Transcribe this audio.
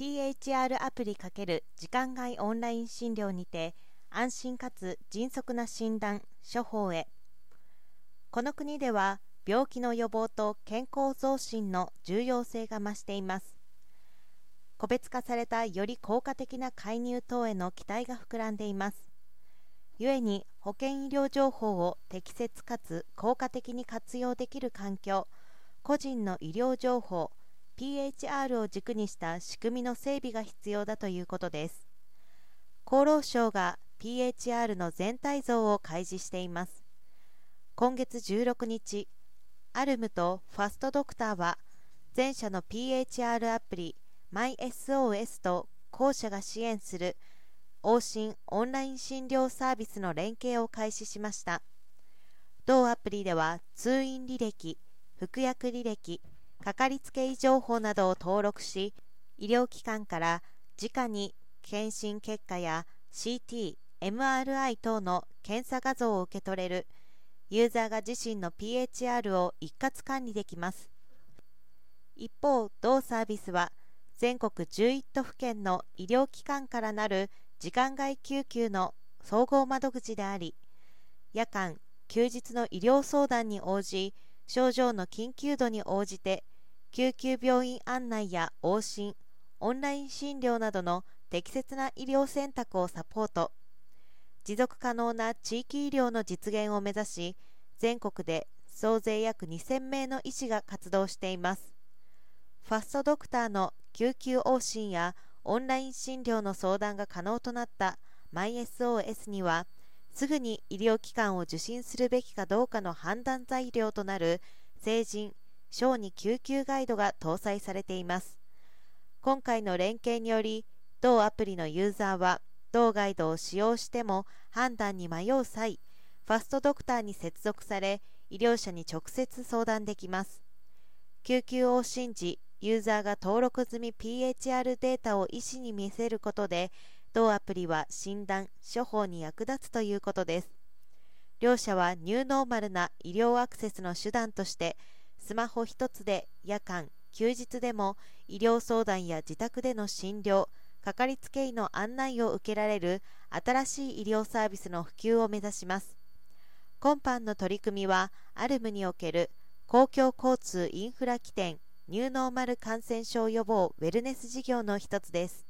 PHR アプリ×時間外オンライン診療にて安心かつ迅速な診断・処方へ。この国では病気の予防と健康増進の重要性が増しています。個別化されたより効果的な介入等への期待が膨らんでいます。故に保健医療情報を適切かつ効果的に活用できる環境個人の医療情報 PHR を軸にした仕組みの整備が必要だということです。厚労省が PHR の全体像を開示しています。今月16日アルムとファストドクターは全社の PHR アプリ MySOS と後者が支援する往診オンライン診療サービスの連携を開始しました。同アプリでは通院履歴服薬履歴かかりつけ医情報などを登録し医療機関から直に検診結果や CT、MRI 等の検査画像を受け取れるユーザーが自身の PHR を一括管理できます。一方同サービスは全国11都府県の医療機関からなる時間外救急の総合窓口であり夜間休日の医療相談に応じ症状の緊急度に応じて救急病院案内や往診オンライン診療などの適切な医療選択をサポート。持続可能な地域医療の実現を目指し全国で総勢約2000名の医師が活動しています。ファストドクターの救急往診やオンライン診療の相談が可能となった MySOS にはすぐに医療機関を受診するべきかどうかの判断材料となる成人小児救急ガイドが搭載されています。今回の連携により同アプリのユーザーは同ガイドを使用しても判断に迷う際ファストドクターに接続され医療者に直接相談できます。救急往診時ユーザーが登録済み PHR データを医師に見せることで同アプリは診断・処方に役立つということです。両社はニューノーマルな医療アクセスの手段としてスマホ1つで夜間休日でも医療相談や自宅での診療かかりつけ医の案内を受けられる新しい医療サービスの普及を目指します。今般の取り組みはアルムにおける公共交通インフラ起点ニューノーマル感染症予防ウェルネス事業の一つです。